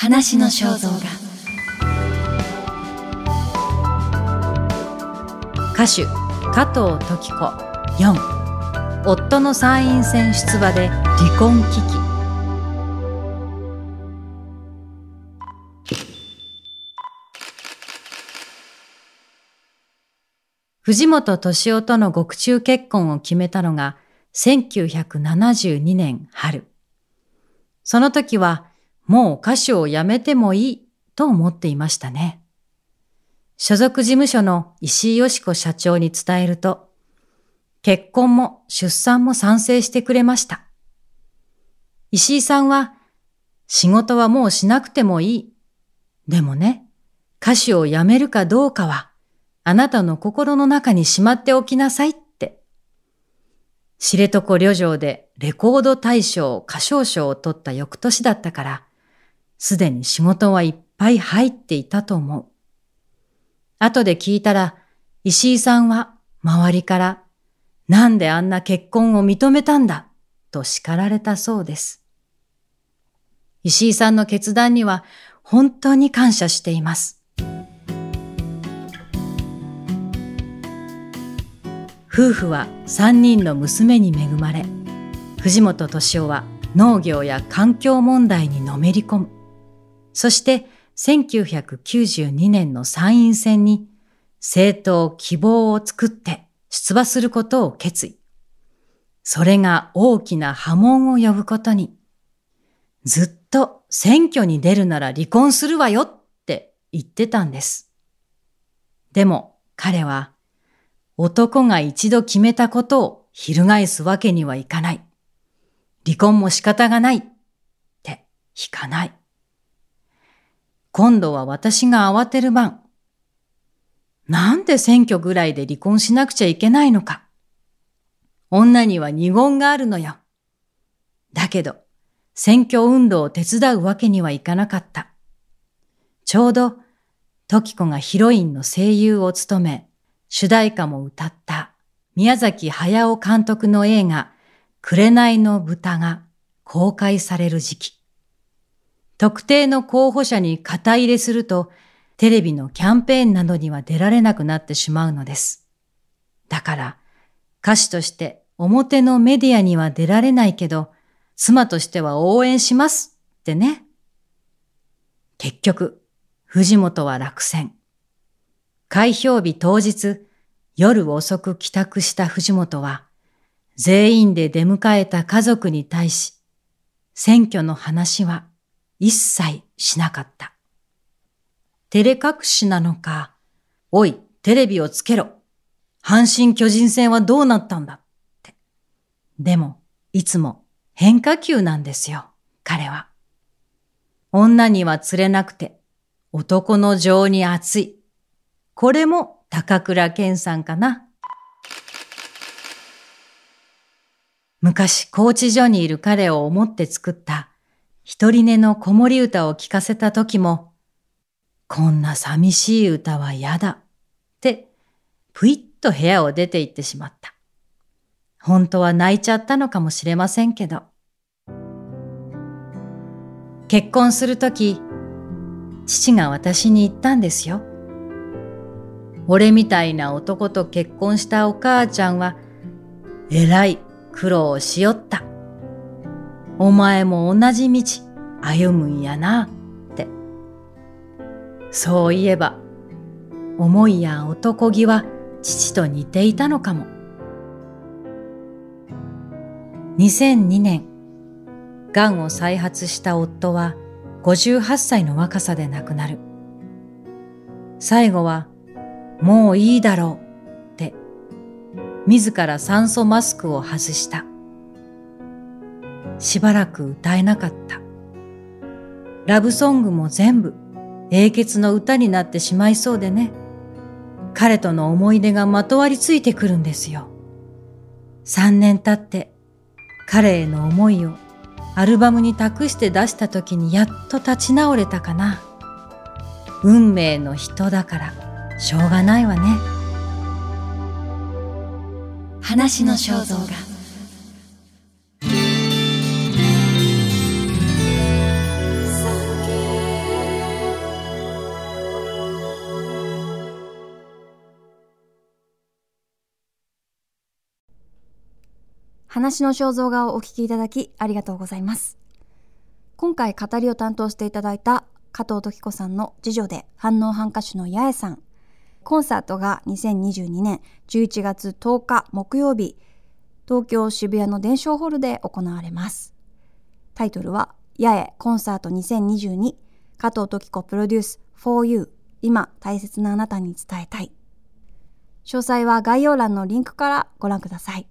話の肖像画。歌手加藤時子。4夫の参院選出馬で離婚危機。藤本敏夫との獄中結婚を決めたのが1972年春。その時はもう歌手を辞めてもいいと思っていましたね。所属事務所の石井よし子社長に伝えると、結婚も出産も賛成してくれました。石井さんは、仕事はもうしなくてもいい。でもね、歌手を辞めるかどうかは、あなたの心の中にしまっておきなさいって。知床旅情でレコード大賞歌唱賞を取った翌年だったから、すでに仕事はいっぱい入っていたと思う。後で聞いたら、石井さんは周りから、なんであんな結婚を認めたんだ、と叱られたそうです。石井さんの決断には本当に感謝しています。夫婦は三人の娘に恵まれ、藤本敏夫は農業や環境問題にのめり込む。そして1992年の参院選に政党希望を作って出馬することを決意。それが大きな波紋を呼ぶことに、ずっと選挙に出るなら離婚するわよって言ってたんです。でも彼は男が一度決めたことを翻すわけにはいかない。離婚も仕方がないって引かない。今度は私が慌てる番。なんで選挙ぐらいで離婚しなくちゃいけないのか。女には二言があるのよ。だけど、選挙運動を手伝うわけにはいかなかった。ちょうど、時子がヒロインの声優を務め、主題歌も歌った宮崎駿監督の映画、紅の豚が公開される時期。特定の候補者に肩入れすると、テレビのキャンペーンなどには出られなくなってしまうのです。だから、歌手として表のメディアには出られないけど、妻としては応援しますってね。結局、藤本は落選。開票日当日、夜遅く帰宅した藤本は、全員で出迎えた家族に対し、選挙の話は一切しなかった。照れ隠しなのか、おい、テレビをつけろ。阪神巨人戦はどうなったんだって。でも、いつも変化球なんですよ、彼は。女には釣れなくて、男の情に熱い。これも高倉健さんかな。昔、コーチ所にいる彼を思って作った一人寝の子守歌を聴かせた時も、こんな寂しい歌は嫌だって、ぷいっと部屋を出て行ってしまった。本当は泣いちゃったのかもしれませんけど。結婚するとき、父が私に言ったんですよ。俺みたいな男と結婚したお母ちゃんは、えらい苦労をしよった。お前も同じ道歩むんやなって。そういえば、思いや男気は父と似ていたのかも。2002年、癌を再発した夫は58歳の若さで亡くなる。最後は、もういいだろうって、自ら酸素マスクを外した。しばらく歌えなかった。ラブソングも全部英傑の歌になってしまいそうでね。彼との思い出がまとわりついてくるんですよ。三年経って彼への思いをアルバムに託して出した時にやっと立ち直れたかな。運命の人だからしょうがないわね。話の肖像画話の肖像画をお聞きいただきありがとうございます。今回語りを担当していただいた加藤時子さんの次女で反応反歌手の八重さん。コンサートが2022年11月10日木曜日、東京渋谷の伝承ホールで行われます。タイトルは、八重コンサート2022加藤時子プロデュース for you 今大切なあなたに伝えたい。詳細は概要欄のリンクからご覧ください。